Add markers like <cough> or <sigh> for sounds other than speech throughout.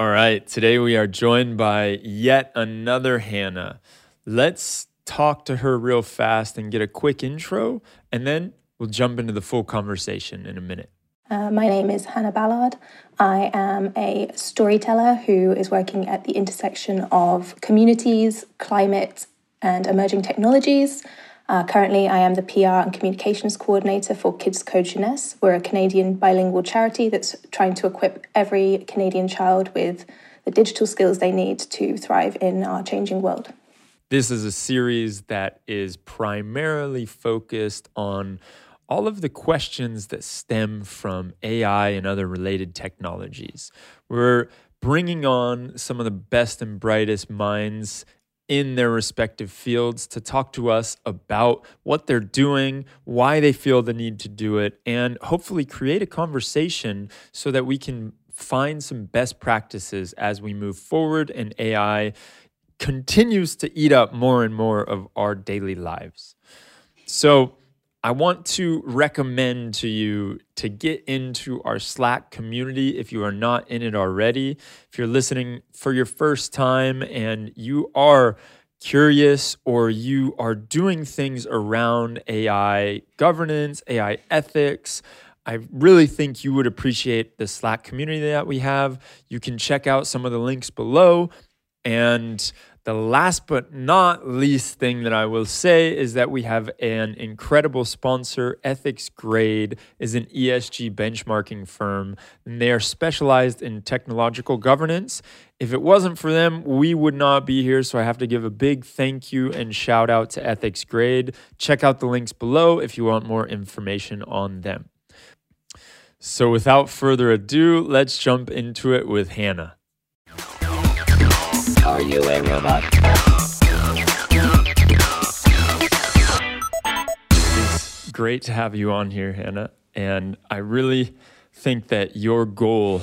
All right, today we are joined by yet another Hannah. Let's talk to her real fast and get a quick intro, and then we'll jump into the full conversation in a minute. Uh, my name is Hannah Ballard. I am a storyteller who is working at the intersection of communities, climate, and emerging technologies. Uh, currently, I am the PR and communications coordinator for Kids Code Jeunesse. We're a Canadian bilingual charity that's trying to equip every Canadian child with the digital skills they need to thrive in our changing world. This is a series that is primarily focused on all of the questions that stem from AI and other related technologies. We're bringing on some of the best and brightest minds in their respective fields to talk to us about what they're doing, why they feel the need to do it, and hopefully create a conversation so that we can find some best practices as we move forward and AI continues to eat up more and more of our daily lives. So, I want to recommend to you to get into our Slack community if you are not in it already. If you're listening for your first time and you are curious or you are doing things around AI governance, AI ethics, I really think you would appreciate the Slack community that we have. You can check out some of the links below. And the last but not least thing that I will say is that we have an incredible sponsor. Ethics Grade is an ESG benchmarking firm, and they are specialized in technological governance. If it wasn't for them, we would not be here. So I have to give a big thank you and shout out to Ethics Grade. Check out the links below if you want more information on them. So without further ado, let's jump into it with Hannah. Are you a robot? It's great to have you on here, Hannah. And I really think that your goal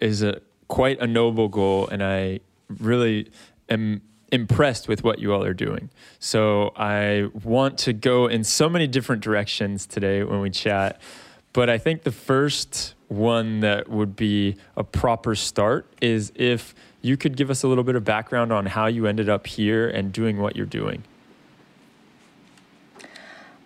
is a quite a noble goal, and I really am impressed with what you all are doing. So I want to go in so many different directions today when we chat. But I think the first one that would be a proper start is if you could give us a little bit of background on how you ended up here and doing what you're doing.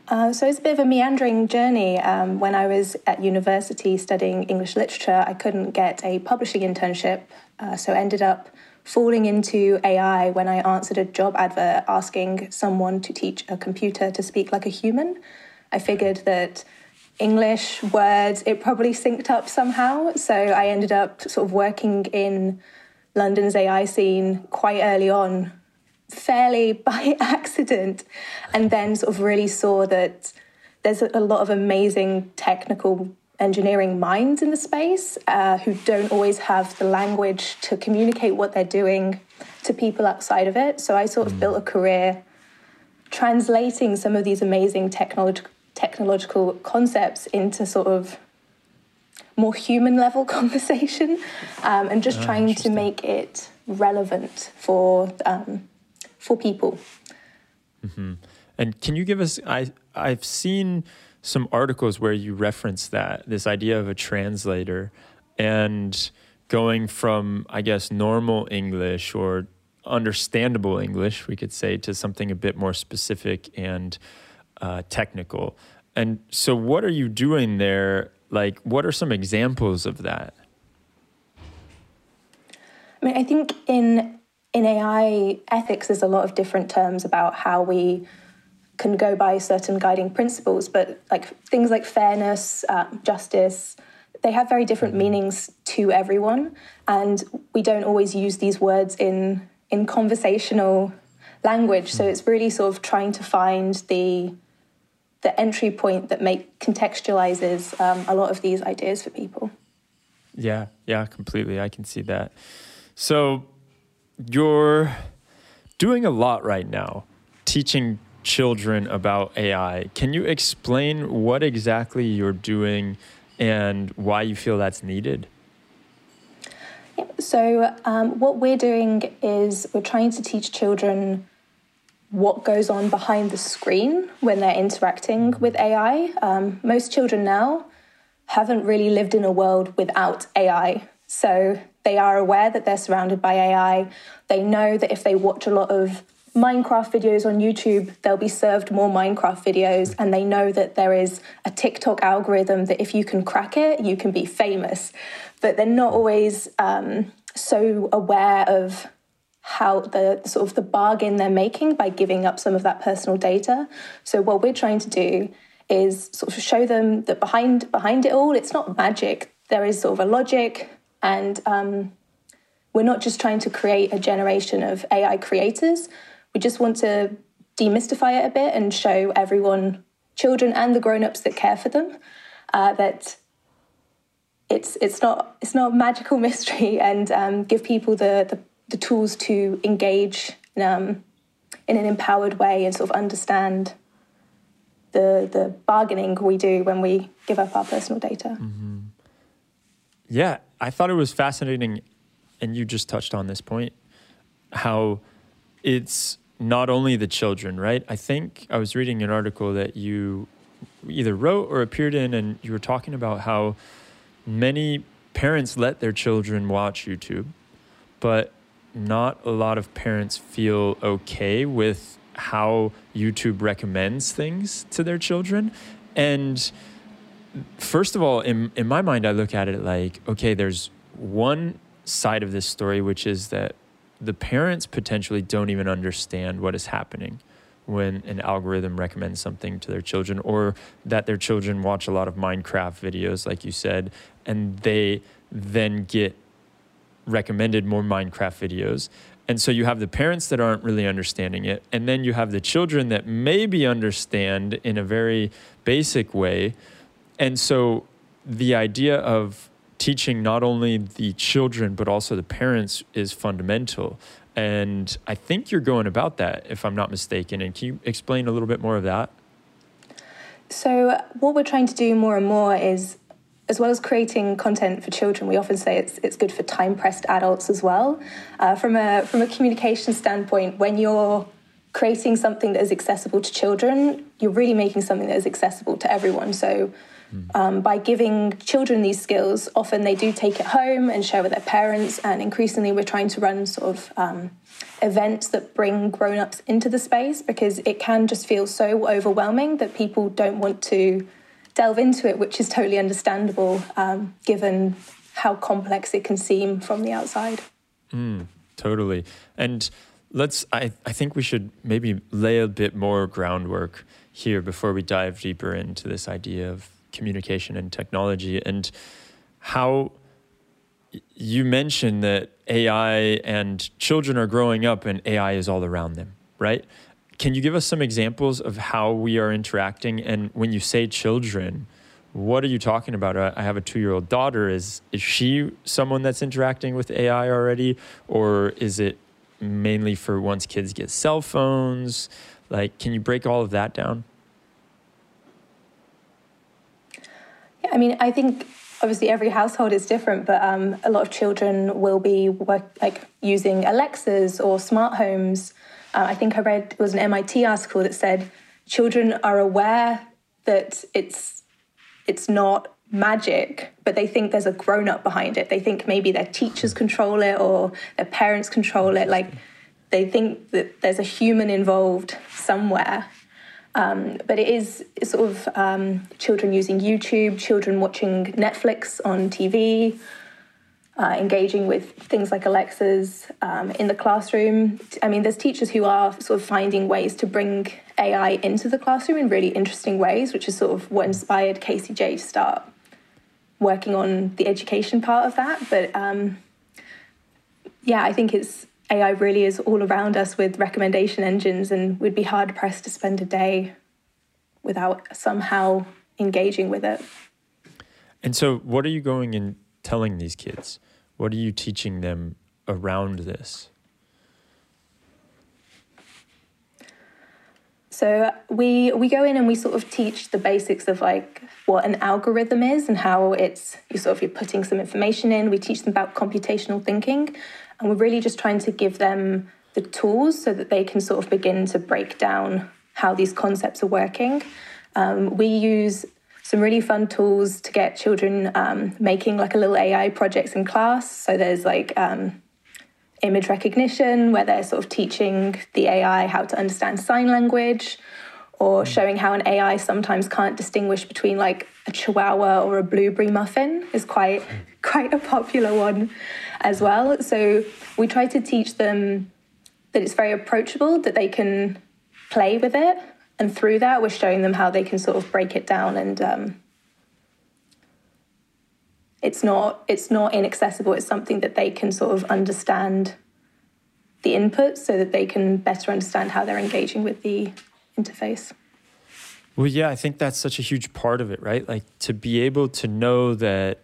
Uh, so it's a bit of a meandering journey. Um, when I was at university studying English literature, I couldn't get a publishing internship, uh, so ended up falling into AI when I answered a job advert asking someone to teach a computer to speak like a human. I figured that English words, it probably synced up somehow. So I ended up sort of working in London's AI scene quite early on, fairly <laughs> by accident, and then sort of really saw that there's a lot of amazing technical engineering minds in the space uh, who don't always have the language to communicate what they're doing to people outside of it. So I sort of mm. built a career translating some of these amazing technological technological concepts into sort of more human level <laughs> conversation um, and just oh, trying to make it relevant for um, for people. Mm-hmm. And can you give us? I I've seen some articles where you reference that this idea of a translator and going from I guess normal English or understandable English, we could say, to something a bit more specific and uh, technical. And so, what are you doing there like, what are some examples of that? I mean, I think in in AI ethics, there's a lot of different terms about how we can go by certain guiding principles, but like things like fairness, uh, justice, they have very different mm-hmm. meanings to everyone, and we don't always use these words in in conversational language. So mm. it's really sort of trying to find the the entry point that make contextualizes um, a lot of these ideas for people. Yeah, yeah, completely. I can see that. So you're doing a lot right now, teaching children about AI. Can you explain what exactly you're doing and why you feel that's needed? So, um, what we're doing is we're trying to teach children what goes on behind the screen when they're interacting with AI. Um, most children now haven't really lived in a world without AI. So they are aware that they're surrounded by AI. They know that if they watch a lot of Minecraft videos on YouTube, they'll be served more Minecraft videos, and they know that there is a TikTok algorithm that if you can crack it, you can be famous. But they're not always um, so aware of how the sort of the bargain they're making by giving up some of that personal data. So what we're trying to do is sort of show them that behind behind it all, it's not magic. There is sort of a logic, and um, we're not just trying to create a generation of AI creators we just want to demystify it a bit and show everyone, children and the grown-ups that care for them, uh, that it's it's not it's not magical <laughs> mystery, and um, give people the, the, the tools to engage um, in an empowered way and sort of understand the the bargaining we do when we give up our personal data. Mm-hmm. Yeah, I thought it was fascinating, and you just touched on this point, how it's not only the children, right? I think I was reading an article that you either wrote or appeared in, and you were talking about how many parents let their children watch YouTube, but not a lot of parents feel okay with how YouTube recommends things to their children. And first of all, in, in my mind, I look at it like, okay, there's one side of this story, which is that the parents potentially don't even understand what is happening when an algorithm recommends something to their children or that their children watch a lot of Minecraft videos like you said and they then get recommended more Minecraft videos and so you have the parents that aren't really understanding it and then you have the children that maybe understand in a very basic way and so the idea of teaching not only the children but also the parents is fundamental. And I think you're going about that, if I'm not mistaken. And can you explain a little bit more of that? So, what we're trying to do more and more is, as well as creating content for children, we often say it's, it's good for time pressed adults as well. Uh, from, a, from a communication standpoint, when you're creating something that is accessible to children, you're really making something that is accessible to everyone. So, um, by giving children these skills, often they do take it home and share with their parents. And increasingly, we're trying to run sort of um, events that bring grown ups into the space because it can just feel so overwhelming that people don't want to delve into it, which is totally understandable um, given how complex it can seem from the outside. Mm, totally. And let's, I, I think we should maybe lay a bit more groundwork here before we dive deeper into this idea of communication and technology and how you mentioned that AI and children are growing up and AI is all around them, right? Can you give us some examples of how we are interacting? And when you say children, what are you talking about? I have a two year old daughter. Is, is she someone that's interacting with AI already? Or is it mainly for once kids get cell phones? Like, can you break all of that down? Yeah, I mean, I think obviously every household is different, but um, a lot of children will be work, like using Alexas or smart homes. Uh, I think I read it was an MIT article that said children are aware that it's it's not magic, but they think there's a grown up behind it. They think maybe their teachers control it or their parents control it. Like they think that there's a human involved somewhere. Um, but it is sort of um, children using YouTube, children watching Netflix on TV, uh, engaging with things like Alexas um, in the classroom. I mean, there's teachers who are sort of finding ways to bring AI into the classroom in really interesting ways, which is sort of what inspired Casey KCJ to start working on the education part of that. But um, yeah, I think it's AI really is all around us with recommendation engines, and we'd be hard pressed to spend a day without somehow engaging with it. And so, what are you going and telling these kids? What are you teaching them around this? So we we go in and we sort of teach the basics of like what an algorithm is and how it's you sort of you're putting some information in. We teach them about computational thinking, and we're really just trying to give them the tools so that they can sort of begin to break down how these concepts are working. Um, we use some really fun tools to get children um, making like a little AI projects in class. So there's like um, image recognition, where they're sort of teaching the AI how to understand sign language, or showing how an AI sometimes can't distinguish between like a chihuahua or a blueberry muffin is quite <laughs> quite a popular one as well. So we try to teach them that it's very approachable, that they can play with it, and through that, we're showing them how they can sort of break it down and. Um, it's not it's not inaccessible. It's something that they can sort of understand the input so that they can better understand how they're engaging with the interface. Well yeah i think that's such a huge part of it right? Like to be able to know that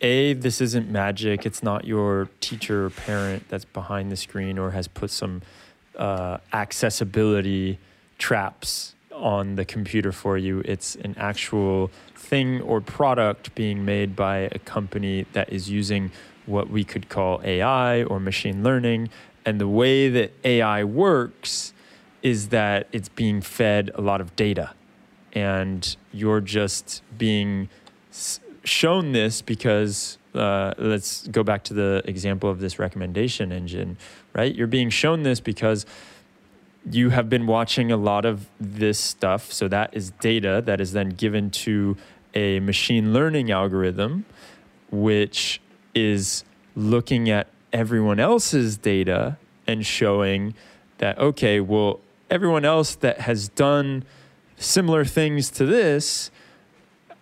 a this isn't magic. It's not your teacher or parent that's behind the screen or has put some uh, accessibility traps on the computer for you. It's an actual thing or product being made by a company that is using what we could call ai or machine learning. And the way that ai works is that it's being fed a lot of data. And you're just being shown this because uh, let's go back to the example of this recommendation engine, right? You're being shown this because you have been watching a lot of this stuff. So that is data that is then given to a machine learning algorithm, which is looking at everyone else's data and showing that, okay, well, everyone else that has done similar things to this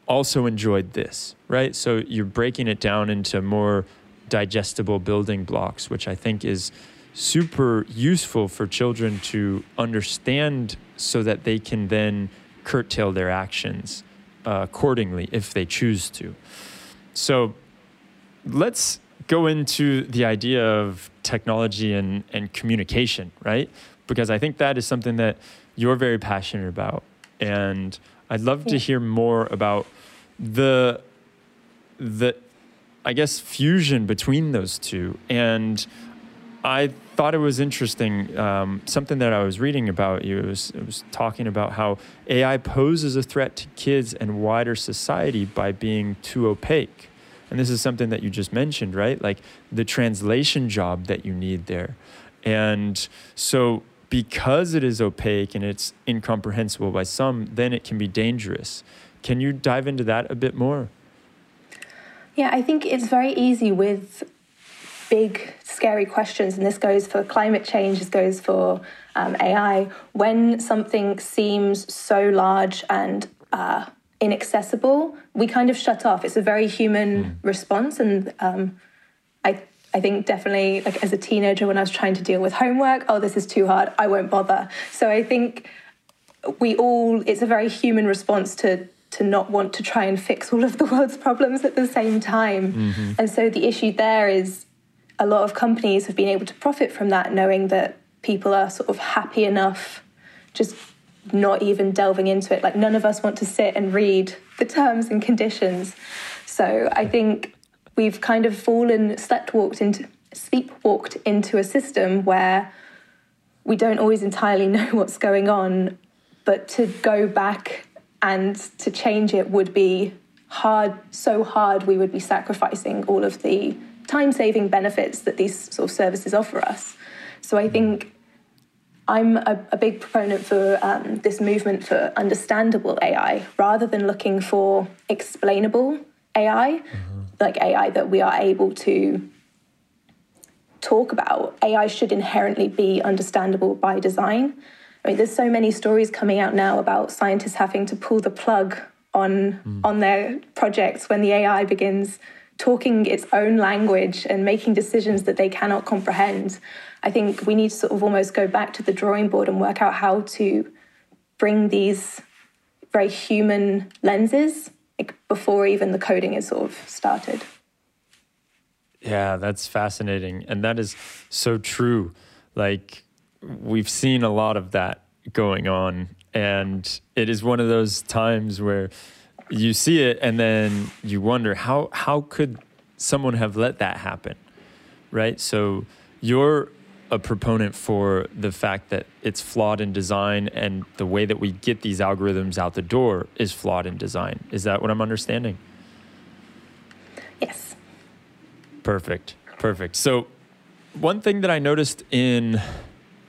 also enjoyed this, right? So you're breaking it down into more digestible building blocks, which I think is super useful for children to understand so that they can then curtail their actions uh, accordingly if they choose to. So let's go into the idea of technology and, and communication, right? Because I think that is something that you're very passionate about. And I'd love to hear more about the the I guess fusion between those two. And I thought it was interesting. Um, something that I was reading about you was, it was talking about how AI poses a threat to kids and wider society by being too opaque. And this is something that you just mentioned, right? Like the translation job that you need there. And so because it is opaque and it's incomprehensible by some, then it can be dangerous. Can you dive into that a bit more? Yeah, I think it's very easy with big, scary questions, and this goes for climate change, this goes for um, AI. When something seems so large and uh, inaccessible, we kind of shut off. It's a very human mm. response, and um, I I think definitely like as a teenager when I was trying to deal with homework, oh, this is too hard, I won't bother. So I think we all, it's a very human response to to not want to try and fix all of the world's problems at the same time. Mm-hmm. And so the issue there is a lot of companies have been able to profit from that, knowing that people are sort of happy enough just not even delving into it. Like none of us want to sit and read the terms and conditions. So I think we've kind of fallen, slept walked into, sleepwalked into a system where we don't always entirely <laughs> know what's going on, but to go back and to change it would be hard, so hard we would be sacrificing all of the time saving benefits that these sort of services offer us. So I think I'm a, a big proponent for um, this movement for understandable AI rather than looking for explainable AI. Mm-hmm like AI that we are able to talk about. AI should inherently be understandable by design. I mean, there's so many stories coming out now about scientists having to pull the plug on mm. on their projects when the AI begins talking its own language and making decisions that they cannot comprehend. I think we need to sort of almost go back to the drawing board and work out how to bring these very human lenses like before even the coding is sort of started. Yeah, that's fascinating. And that is so true. Like, we've seen a lot of that going on. And it is one of those times where you see it and then you wonder how, how could someone have let that happen? Right. So, you're a proponent for the fact that it's flawed in design and the way that we get these algorithms out the door is flawed in design. Is that what I'm understanding? Yes. Perfect. Perfect. So, one thing that I noticed in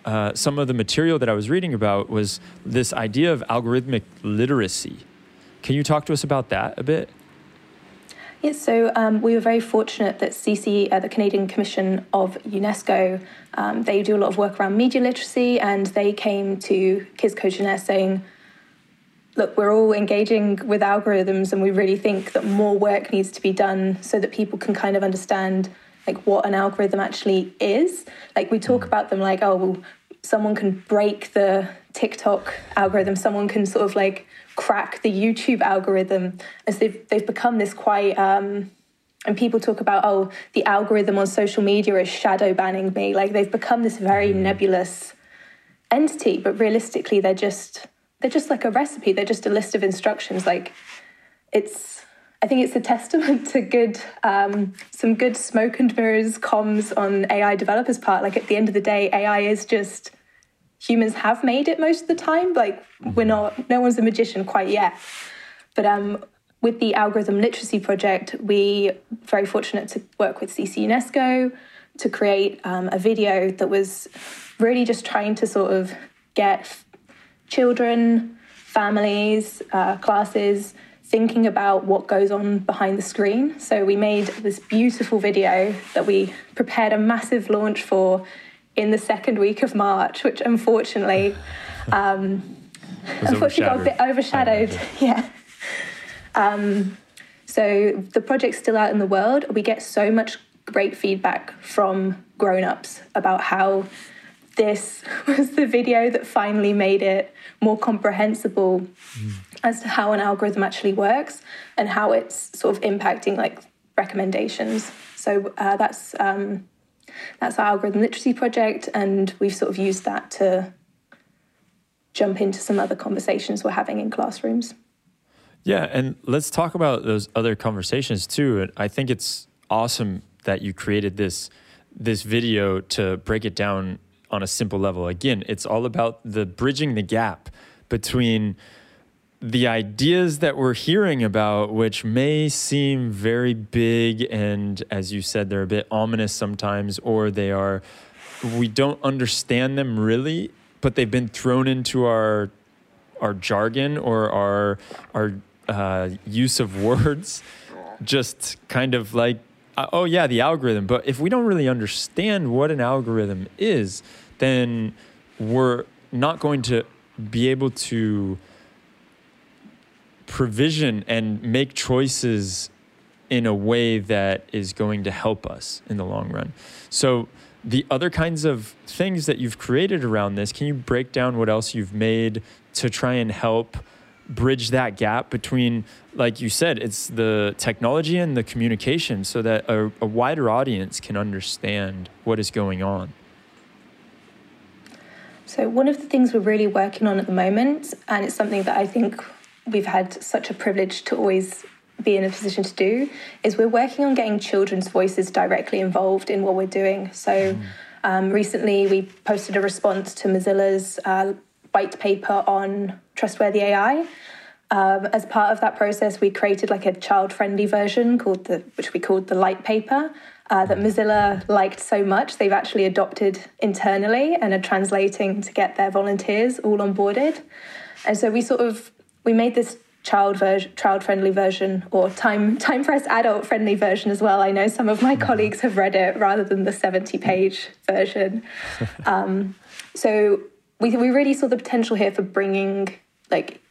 uh, some of the material that I was reading about was this idea of algorithmic literacy. Can you talk to us about that a bit? Yes, so um, we were very fortunate that CC, uh, the Canadian Commission of UNESCO, um, they do a lot of work around media literacy, and they came to Kids Code Jeunesse saying, look, we're all engaging with algorithms, and we really think that more work needs to be done so that people can kind of understand like what an algorithm actually is. Like we talk mm. about them like, oh, well, someone can break the TikTok algorithm, someone can sort of like crack the YouTube algorithm, as they've they've become this quite. Um, and people talk about oh the algorithm on social media is shadow banning me like they've become this very mm. nebulous entity but realistically they're just they're just like a recipe they're just a list of instructions like it's i think it's a testament <laughs> to good um, some good smoke and mirrors comms on ai developers part like at the end of the day ai is just humans have made it most of the time. Like we're mm-hmm. not, no one's a magician quite yet. But um, with the algorithm literacy project, we very fortunate to work with CC UNESCO to create um, a video that was really just trying to sort of get children, families, uh, classes thinking about what goes on behind the screen. So we made this beautiful video that we prepared a massive launch for in the second week of March, which unfortunately, <sighs> um, unfortunately got a bit overshadowed. <laughs> yeah. Um, so the project's still out in the world. We get so much great feedback from grown-ups about how this <laughs> was the video that finally made it more comprehensible mm. as to how an algorithm actually works and how it's sort of impacting like recommendations. So uh, that's um, that's our algorithm literacy project, and we've sort of used that to jump into some other conversations we're having in classrooms. Yeah, and let's talk about those other conversations too. And I think it's awesome that you created this this video to break it down on a simple level. Again, it's all about the bridging the gap between the ideas that we're hearing about, which may seem very big and, as you said, they're a bit ominous sometimes, or they are, we don't understand them really, but they've been thrown into our our jargon or our our uh, use of words, just kind of like, uh, oh yeah, the algorithm. But if we don't really understand what an algorithm is, then we're not going to be able to provision and make choices in a way that is going to help us in the long run. So, the other kinds of things that you've created around this, can you break down what else you've made to try and help bridge that gap between, like you said, it's the technology and the communication so that a, a wider audience can understand what is going on? So, one of the things we're really working on at the moment, and it's something that I think we've had such a privilege to always be in a position to do is we're working on getting children's voices directly involved in what we're doing. So mm. um, recently we posted a response to Mozilla's uh, white paper on trustworthy AI. Um, as part of that process, we created like a child-friendly version called the, which we called the light paper, uh, that Mozilla liked so much they've actually adopted internally and are translating to get their volunteers all onboarded. And so we sort of we made this child version, child friendly version or time time press adult friendly version as well. I know some of my <laughs> colleagues have read it rather than the 70 page version. <laughs> um, so we, we really saw the potential here for bringing like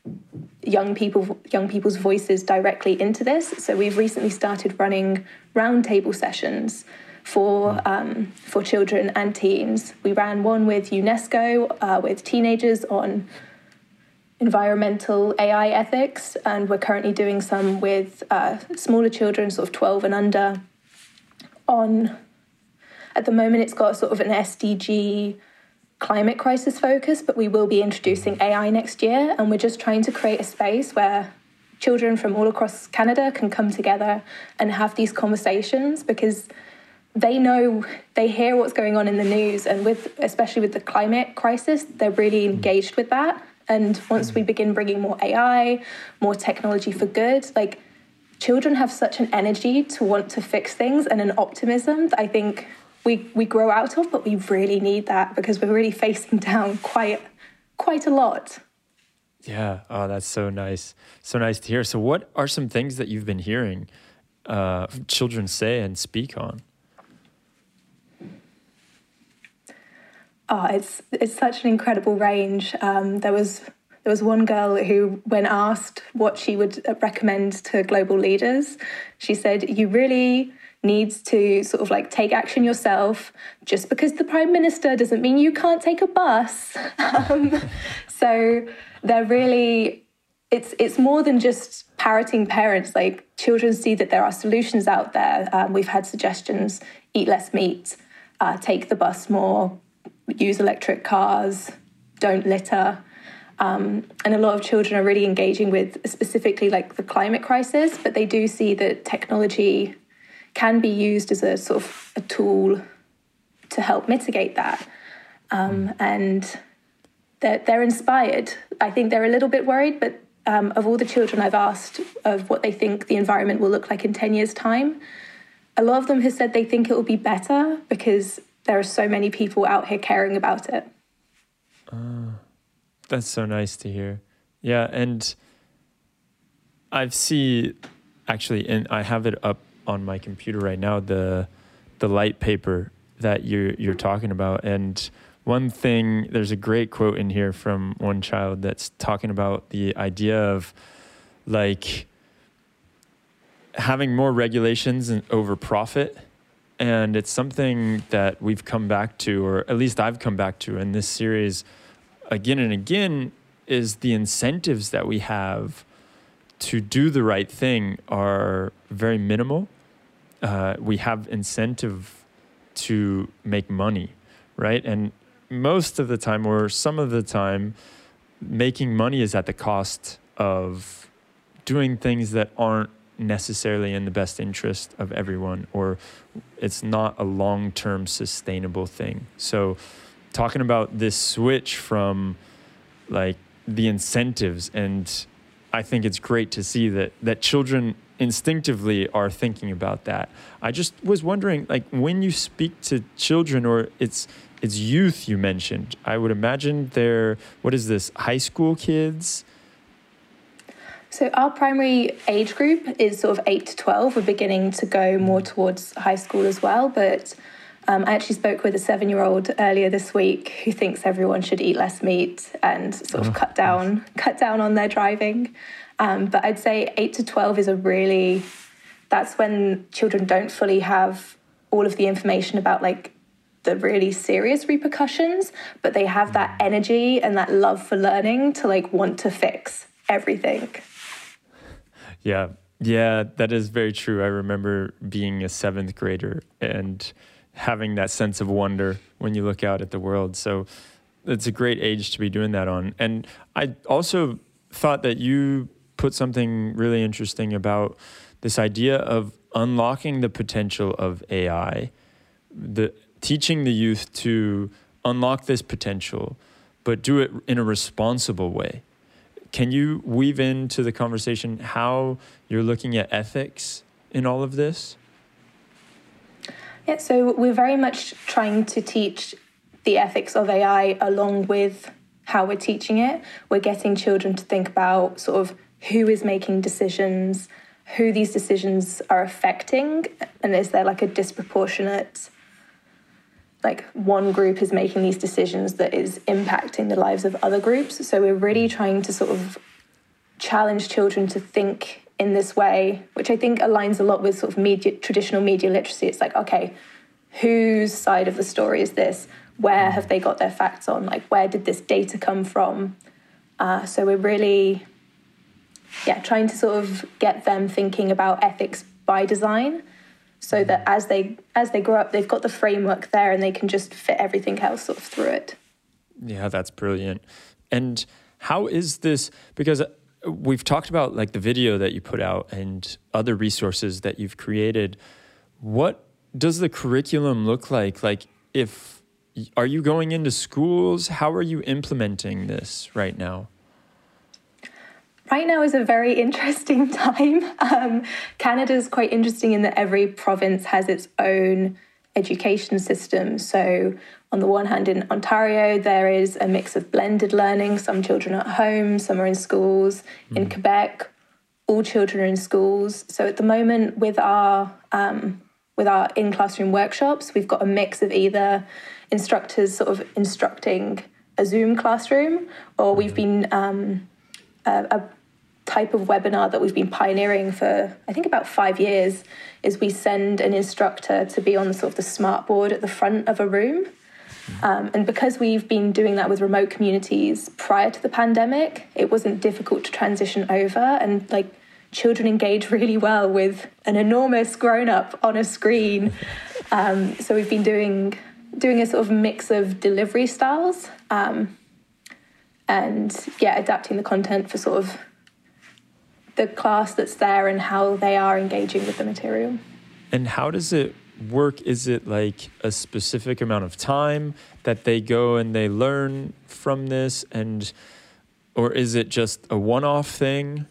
young people young people's voices directly into this. So we've recently started running roundtable sessions for mm. um, for children and teens. We ran one with UNESCO uh, with teenagers on environmental AI ethics, and we're currently doing some with uh, smaller children, sort of 12 and under. On at the moment, it's got sort of an SDG climate crisis focus, but we will be introducing AI next year, and we're just trying to create a space where children from all across Canada can come together and have these conversations because they know they hear what's going on in the news and with especially with the climate crisis they're really engaged with that and once we begin bringing more ai more technology for good like children have such an energy to want to fix things and an optimism that i think we we grow out of but we really need that because we're really facing <laughs> down quite quite a lot. Yeah. Oh that's so nice. So nice to hear. So what are some things that you've been hearing uh, children say and speak on Oh, it's it's such an incredible range. Um, there was there was one girl who, when asked what she would recommend to global leaders, she said, "You really need to sort of like take action yourself. Just because the prime minister doesn't mean you can't take a bus." <laughs> um, so they're really it's it's more than just parroting parents. Like children see that there are solutions out there. Um, we've had suggestions: eat less meat, uh, take the bus more, use electric cars, don't litter. Um, and a lot of children are really engaging with specifically like the climate crisis, but they do see that technology can be used as a sort of a tool to help mitigate that. Um, and they're, they're inspired. I think they're a little bit worried, but um, of all the children I've asked of what they think the environment will look like in 10 years' time, a lot of them have said they think it will be better because there are so many people out here caring about it. Uh, that's so nice to hear. Yeah, and I've see actually, and I have it up on my computer right now. The the light paper that you're you're talking about, and one thing there's a great quote in here from one child that's talking about the idea of like having more regulations and over profit and it's something that we've come back to, or at least I've come back to in this series again and again, is the incentives that we have to do the right thing are very minimal. Uh, we have incentive to make money, right? And most of the time, or some of the time, making money is at the cost of doing things that aren't necessarily in the best interest of everyone or it's not a long-term sustainable thing. So talking about this switch from like the incentives and i think it's great to see that that children instinctively are thinking about that. I just was wondering like when you speak to children or it's it's youth you mentioned i would imagine they're what is this high school kids so our primary age group is sort of 8 to 12. We're beginning to go more towards high school as well, but um, I actually spoke with a seven year old earlier this week who thinks everyone should eat less meat and sort of oh, cut down nice. <laughs> cut down on their driving. Um, but I'd say eight to twelve is a really that's when children don't fully have all of the information about like the really serious repercussions, but they have that mm. energy and that love for learning to like want to fix everything. Yeah. Yeah, that is very true. I remember being a seventh grader and having that sense of wonder when you look out at the world. So it's a great age to be doing that on. And I also thought that you put something really interesting about this idea of unlocking the potential of AI, the teaching the youth to unlock this potential, but do it in a responsible way. Can you weave into the conversation how you're looking at ethics in all of this? Yeah, so we're very much trying to teach the ethics of AI along with how we're teaching it. We're getting children to think about sort of who is making decisions, who these decisions are affecting, and is there like a disproportionate like one group is making these decisions that is impacting the lives of other groups. So we're really trying to sort of challenge children to think in this way, which I think aligns a lot with sort of media, traditional media literacy. It's like, okay, whose side of the story is this? Where have they got their facts on? Like, where did this data come from? Uh, so we're really, yeah, trying to sort of get them thinking about ethics by design so that as they as they grow up they've got the framework there and they can just fit everything else sort of through it yeah that's brilliant and how is this because uh, we've talked about like the video that you put out and other resources that you've created what does the curriculum look like? Like, if are you going into schools? How are you implementing this right now? Right now is a very interesting <laughs> time. Um, Canada is quite interesting in that every province has its own education system. So, on the one hand, in Ontario, there is a mix of blended learning. Some children are at home, some are in schools. Mm. In hmm. Quebec, all children are in schools. So, at the moment, with our um, with our in classroom workshops, we've got a mix of either instructors sort of instructing a Zoom classroom, or we've hmm. been um, a, a type of webinar that we've been pioneering for I think about five years is we send an instructor to be on sort of the smart board at the front of a room. Um, and because we've been doing that with remote communities prior to the pandemic, it wasn't difficult to transition over and like children engage really well with an enormous grown up on a screen. Um, so we've been doing doing a sort of mix of delivery styles um, and yeah, adapting the content for sort of the class that's there and how they are engaging with the material. And how does it work? Is it like a specific amount of time that they go and they learn from this and or is it just a one-off thing?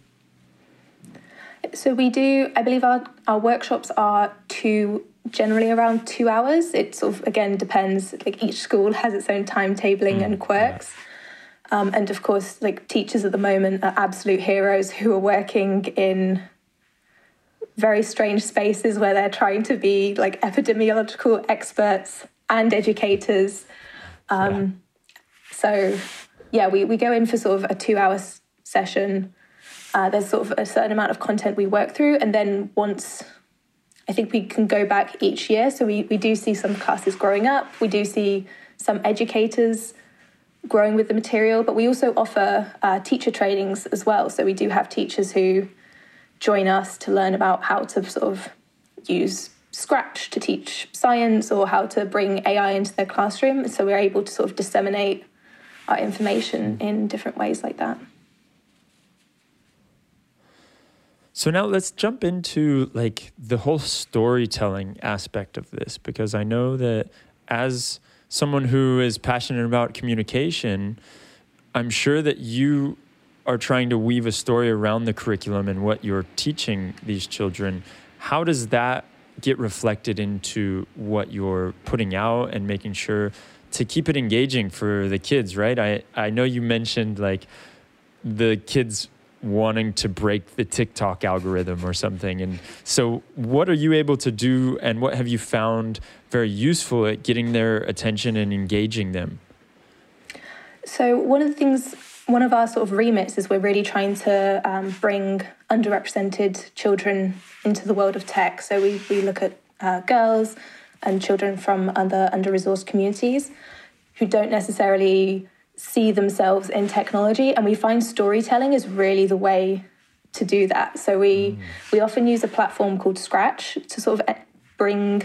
So we do I believe our our workshops are two generally around 2 hours. It sort of again depends like each school has its own timetabling mm, and quirks. Yeah. Um, and of course, like teachers at the moment are absolute heroes who are working in very strange spaces where they're trying to be like epidemiological experts and educators. Um, yeah. So, yeah, we, we go in for sort of a two hour session. Uh, there's sort of a certain amount of content we work through. And then once I think we can go back each year. So we, we do see some classes growing up, we do see some educators growing with the material, but we also offer uh, teacher trainings as well. So we do have teachers who join us to learn about how to sort of use Scratch to teach science or how to bring AI into their classroom. So we're able to sort of disseminate our information in different ways like that. So now let's jump into like the whole storytelling aspect of this because I know that as someone who is passionate about communication, I'm sure that you are trying to weave a story around the curriculum and what you're teaching these children. How does that get reflected into what you're putting out and making sure to keep it engaging for the kids, right? I, I know you mentioned like the kids wanting to break the TikTok algorithm or something. And so, what are you able to do, and what have you found very useful at getting their attention and engaging them? So, one of the things, one of our sort of remits is we're really trying to um, bring underrepresented children into the world of tech. So, we, we look at uh, girls and children from other under resourced communities who don't necessarily see themselves in technology and we find storytelling is really the way to do that so we mm. we often use a platform called scratch to sort of bring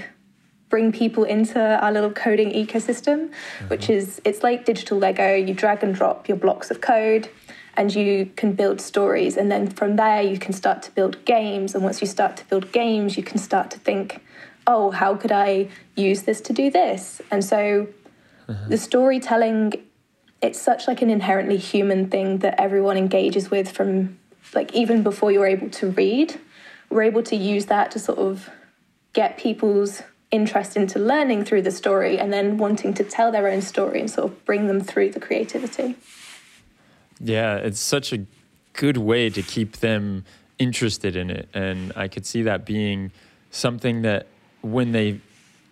bring people into our little coding ecosystem mm-hmm. which is it's like digital lego you drag and drop your blocks of code and you can build stories and then from there you can start to build games and once you start to build games you can start to think oh how could i use this to do this and so mm-hmm. the storytelling it's such like an inherently human thing that everyone engages with from like even before you're able to read. We're able to use that to sort of get people's interest into learning through the story and then wanting to tell their own story and sort of bring them through the creativity. Yeah it's such a good way to keep them interested in it and i could see that being something that when they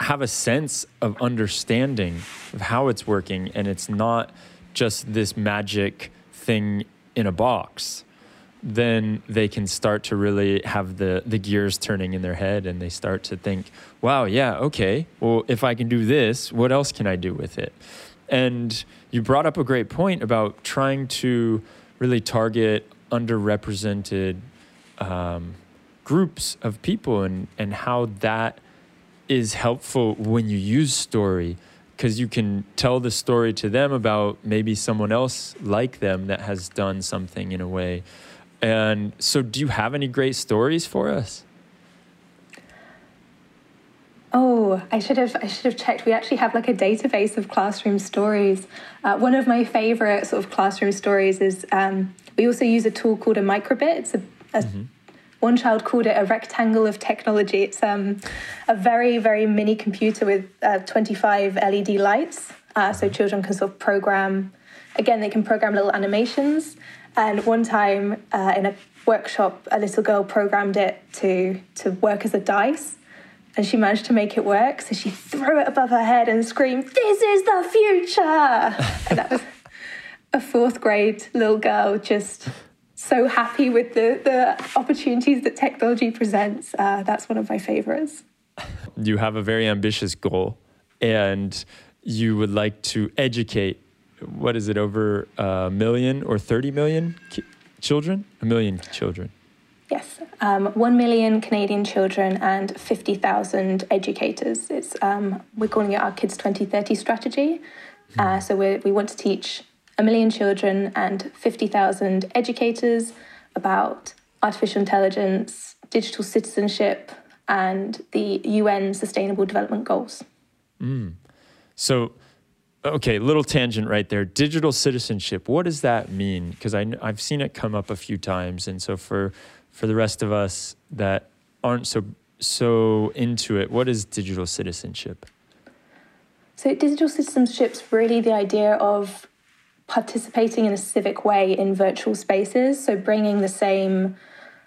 have a sense of understanding of how it's working and it's not just this magic thing in a box, then they can start to really have the the gears turning in their head and they start to think, wow, yeah, okay. Well, if I can do this, what else can I do with it? And you brought up a great point about trying to really target underrepresented um, groups of people and, and how that is helpful when you use story because you can tell the story to them about maybe someone else like them that has done something in a way. And so, do you have any great stories for us? Oh, I should have I should have checked. We actually have like a database of classroom stories. Uh, one of my favorite sort of classroom stories is um, we also use a tool called a microbit. It's a, a mm-hmm. One child called it a rectangle of technology. It's um, a very very mini computer with uh, 25 LED lights, uh, so children can sort of program. Again, they can program little animations. And one time uh, in a workshop, a little girl programmed it to to work as a dice and she managed to make it work. So she threw it above her head and screamed, This is the future! <laughs> and that was a fourth grade little girl just so happy with the, the opportunities that technology presents. Uh, that's one of my favorites. You have a very ambitious goal and you would like to educate, what is it, over a million or 30 million ki- children? A million children. Yes, um, 1 million Canadian children and 50,000 educators. It's, um, we're calling it our Kids 2030 strategy. Uh, hmm. so we want to teach a million children and 50,000 educators about artificial intelligence, digital citizenship, and the UN Sustainable Development Goals. Mm. So, okay, little tangent right there. Digital citizenship, what does that mean? Because I've seen it come up a few times. And so, for for the rest of us that aren't so so into it, what is digital citizenship? So, digital citizenship is really the idea of participating in a civic way in virtual spaces. So, bringing the same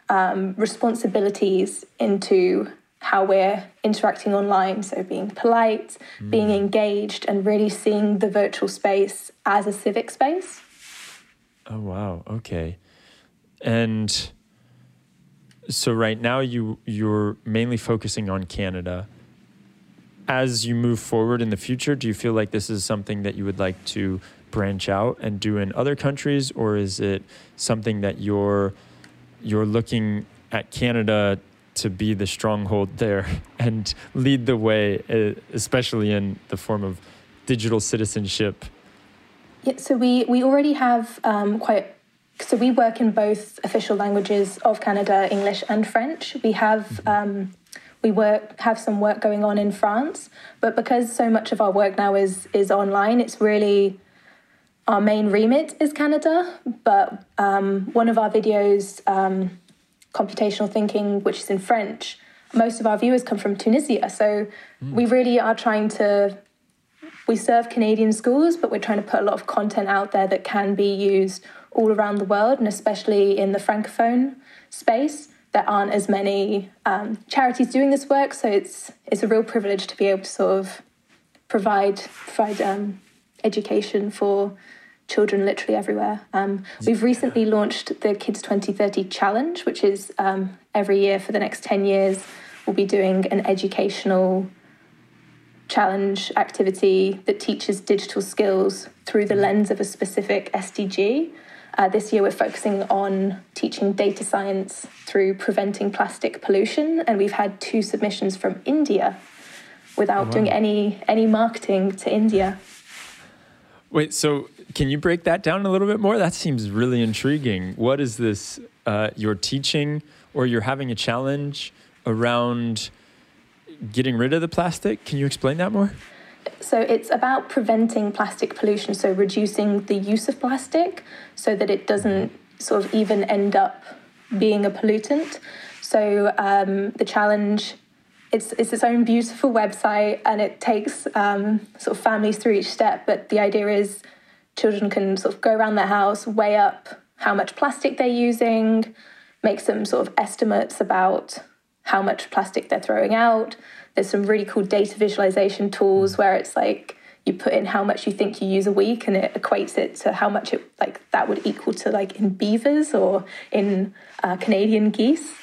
um, responsibilities into how we're interacting online. So, being polite, mm. being engaged, and really seeing the virtual space as a civic space. Oh, wow. Okay. And so right now you you're mainly focusing on Canada. As you move forward in the future, do you feel like this is something that you would like to branch out and do in other countries, or is it something that you're you're looking at Canada to be the stronghold there <laughs> and lead the way, especially in the form of digital citizenship? Yeah, so we we already have um, quite so we work in both official languages of Canada, English and French. We have mm-hmm. um, we work have some work going on in France, but because so much of our work now is is online, it's really our main remit is Canada. But um, one of our videos, um, computational thinking, which is in French, most of our viewers come from Tunisia. So mm. we really are trying to. We serve Canadian schools, but we're trying to put a lot of content out there that can be used all around the world, and especially in the francophone space, there aren't as many um, charities doing this work. So it's it's a real privilege to be able to sort of provide provide um, education for children literally everywhere. Um, we've recently launched the Kids 2030 Challenge, which is um, every year for the next 10 years, we'll be doing an educational challenge activity that teaches digital skills through the lens of a specific SDG. Uh, this year, we're focusing on teaching data science through preventing plastic pollution, and we've had two submissions from India without oh, wow. doing any any marketing to India. Wait, so can you break that down a little bit more? That seems really intriguing. What is this? Uh, you're teaching, or you're having a challenge around getting rid of the plastic? Can you explain that more? So it's about preventing plastic pollution, so reducing the use of plastic so that it doesn't sort of even end up being a pollutant. So um, the challenge it's it's its own beautiful website and it takes um, sort of families through each step. But the idea is children can sort of go around their house, weigh up how much plastic they're using, make some sort of estimates about how much plastic they're throwing out, there's some really cool data visualization tools where it's like you put in how much you think you use a week and it equates it to how much it like that would equal to like in beavers or in uh, Canadian geese.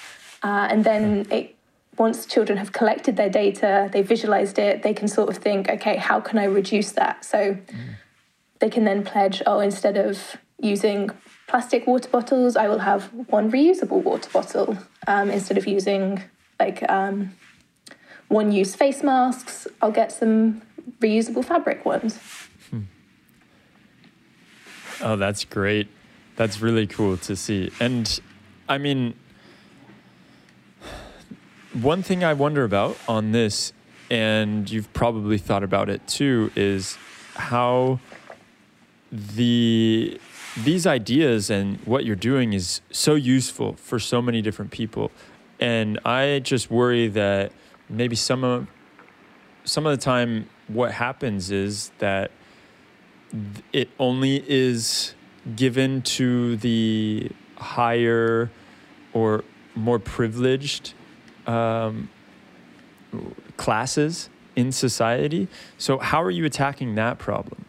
Uh, and then it, once children have collected their data, they visualized it, they can sort of think, okay, how can I reduce that? So mm. they can then pledge, oh, instead of using plastic water bottles, I will have one reusable water bottle um, instead of using like um, one use face masks, I'll get some reusable fabric ones. Hmm. Oh, that's great. That's really cool to see. And I mean, one thing I wonder about on this and you've probably thought about it too, is how the these ideas and what you're doing is so useful for so many different people. And I just worry that maybe some of some of the time what happens is that it only is given to the higher or more privileged um, classes in society. So, how are you attacking that problem?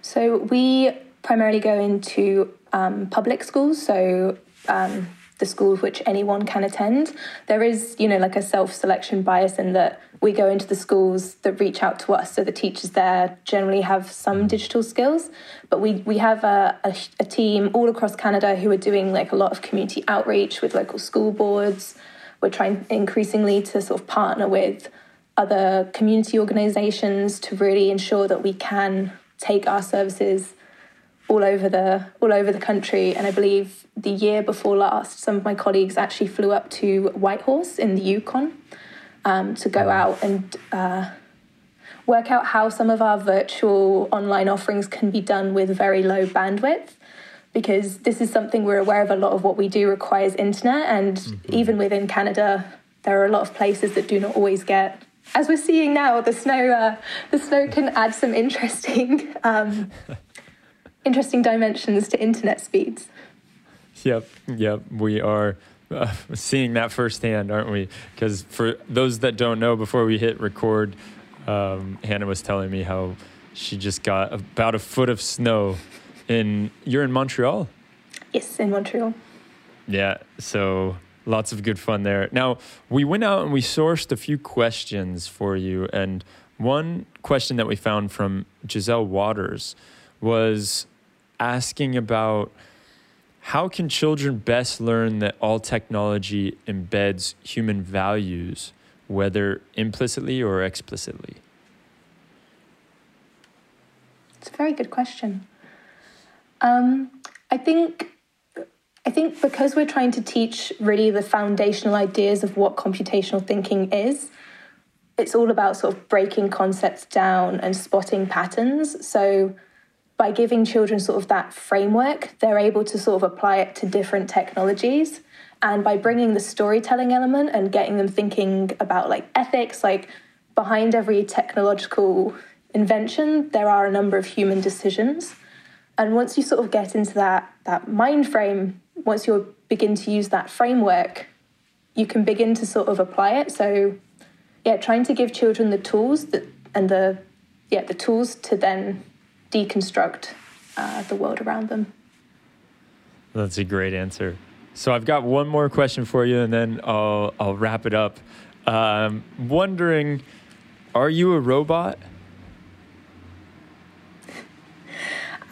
So, we primarily go into um, public schools. So, um, the schools which anyone can attend. There is, you know, like a self selection bias in that we go into the schools that reach out to us. So the teachers there generally have some mm. digital skills, but we, we have a, a, a team all across Canada who are doing like a lot of community outreach with local school boards. We're trying increasingly to sort of partner with other community organizations to really ensure that we can take our services all over the all over the country. And I believe the year before last, some of my colleagues actually flew up to Whitehorse in the Yukon um, to go out and uh, work out how some of our virtual online offerings can be done with very low bandwidth. Because this is something we're aware of. A lot of what we do requires internet, and mm-hmm. even within Canada, there are a lot of places that do not always get as we're seeing now, the snow uh, the snow can add some interesting <laughs> um, interesting dimensions to internet speeds. Yep, yep, we are uh, seeing that firsthand, aren't we? Because for those that don't know, before we hit record, um, Hannah was telling me how she just got about a foot of snow in. You're in Montreal. Yes, in Montreal. Yeah, so lots of good fun there. Now we went out and we sourced a few questions for you, and one question that we found from Giselle Waters was asking about how can children best learn that all technology embeds human values, whether implicitly or explicitly? It's a very good question. Um, I think I think because we're trying to teach really the foundational ideas of what computational thinking is, it's all about sort of breaking concepts down and spotting patterns. So by giving children sort of that framework, they're able to sort of apply it to different technologies. And by bringing the storytelling element and getting them thinking about like ethics, like behind every technological invention, there are a number of human decisions. And once you sort of get into that, that mind frame, once you begin to use that framework, you can begin to sort of apply it. So yeah, trying to give children the tools that and the yeah, the tools to then deconstruct uh, the world around them. That's a great answer. So I've got one more question for you, and then I'll I'll wrap it up. Um, wondering, are you a robot?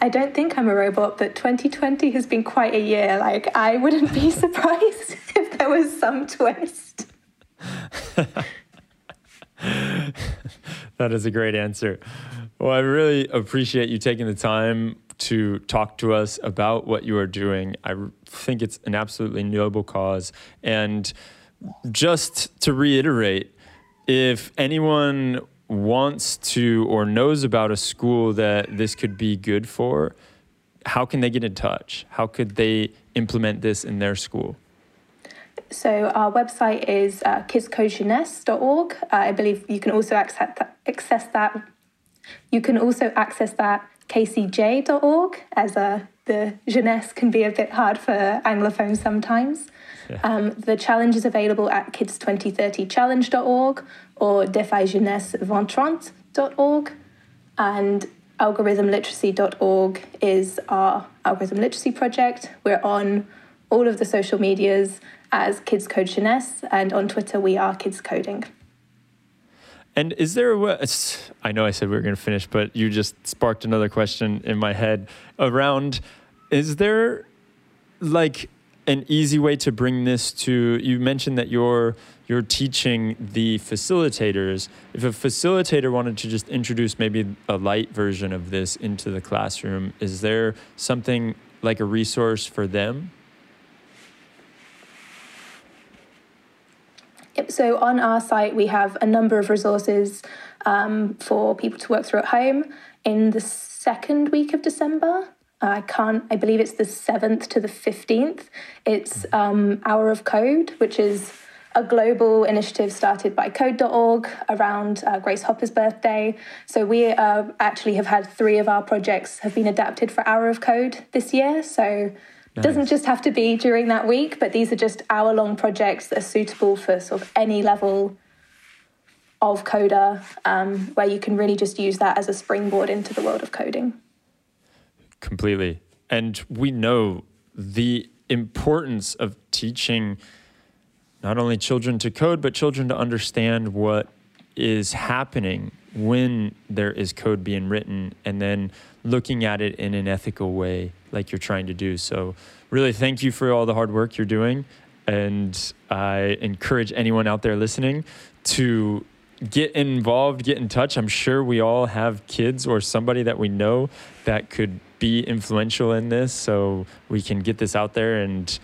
I don't think I'm a robot, but 2020 has been quite a year. Like, I wouldn't be <laughs> surprised <laughs> if there was some twist. <laughs> that is a great answer. Well, I really appreciate you taking the time to talk to us about what you are doing. I think it's an absolutely noble cause. And just to reiterate, if anyone wants to or knows about a school that this could be good for, how can they get in touch? How could they implement this in their school? So our website is uh, kidscodejeunesse.org. Uh, I believe you can also access that, access that you can also access that kcj.org as a the jeunesse can be a bit hard for anglophones sometimes. Yeah. Um, the challenge is available at kids2030challenge.org or defaijeunesse And algorithmliteracy.org is our algorithm literacy project. We're on all of the social medias as Kids Code Jeunesse, and on Twitter we are Kids Coding. And is there? I know I said we were going to finish, but you just sparked another question in my head around is there like an easy way to bring this to you mentioned that you're you're teaching the facilitators if a facilitator wanted to just introduce maybe a light version of this into the classroom is there something like a resource for them So on our site, we have a number of resources um, for people to work through at home. In the second week of December, I can't, I believe it's the 7th to the 15th. It's um, Hour of Code, which is a global initiative started by code.org around uh, Grace Hopper's birthday. So we uh, actually have had three of our projects have been adapted for Hour of Code this year. So it doesn't just have to be during that week, but these are just hour long projects that are suitable for sort of any level of coder, um, where you can really just use that as a springboard into the world of coding. Completely. And we know the importance of teaching not only children to code, but children to understand what is happening when there is code being written and then looking at it in an ethical way like you're trying to do. So, really, thank you for all the hard work you're doing. And I encourage anyone out there listening to get involved, get in touch. I'm sure we all have kids or somebody that we know that could be influential in this. So, we can get this out there and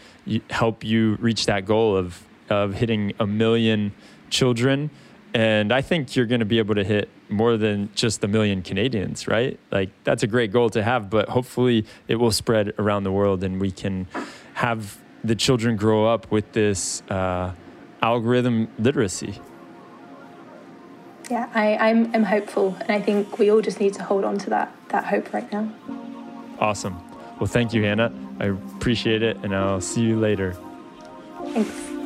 help you reach that goal of, of hitting a million children and I think you're going to be able to hit more than just a million Canadians, right? Like, that's a great goal to have, but hopefully it will spread around the world and we can have the children grow up with this uh, algorithm literacy. Yeah, I, I'm, I'm hopeful, and I think we all just need to hold on to that, that hope right now. Awesome. Well, thank you, Hannah. I appreciate it, and I'll see you later. Thanks.